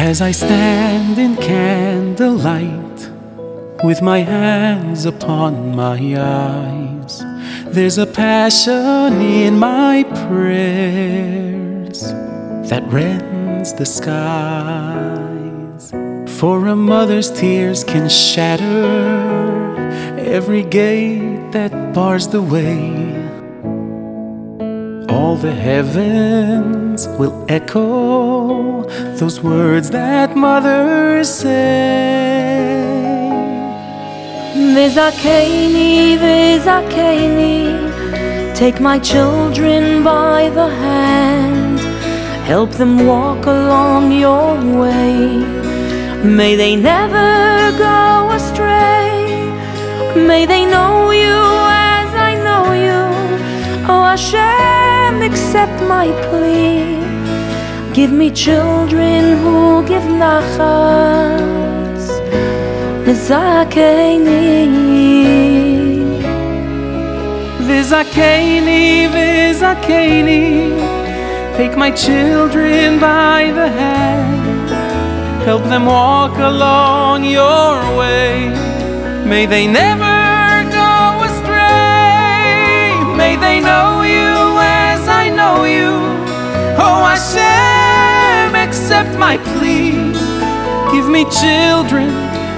As I stand in candlelight with my hands upon my eyes, there's a passion in my prayers that rends the skies. For a mother's tears can shatter every gate that bars the way. All the heavens will echo those words that mothers say. Vzakeini, Vzakeini, take my children by the hand, help them walk along your way. May they never go astray, may they know you accept my plea. Give me children who give nachas. Vzakeini. Vzakeini, Vzakeini, take my children by the hand, help them walk along your way. May they never accept my plea, give me children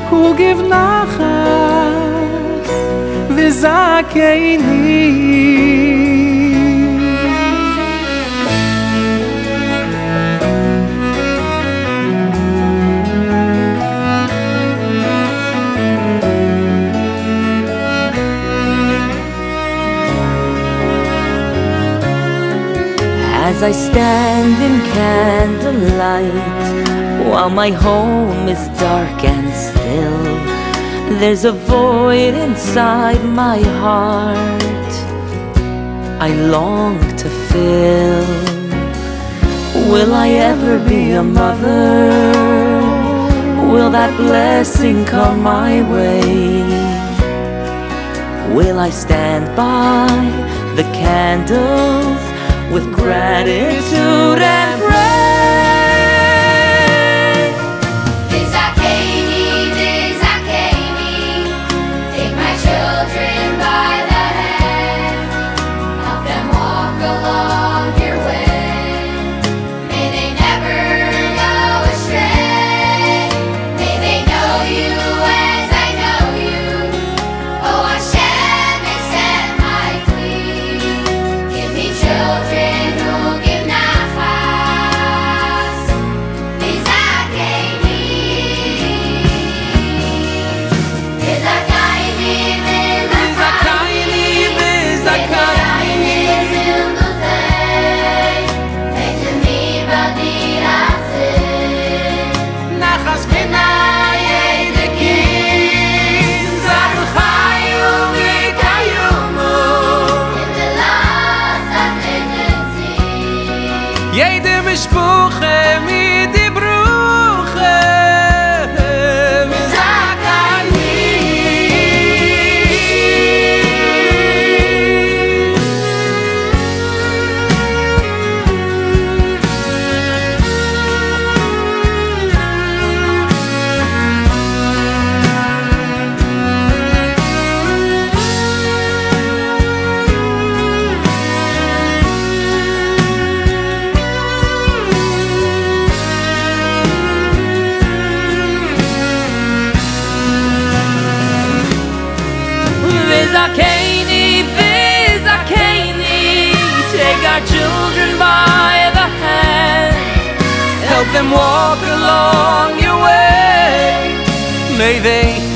who give nachas. Vzakeini. As I stand in candlelight while my home is dark and still, there's a void inside my heart I long to fill. Will I ever be a mother? Will that blessing come my way? Will I stand by the candles with gratitude and Jede mispuche mi them walk along your way. May they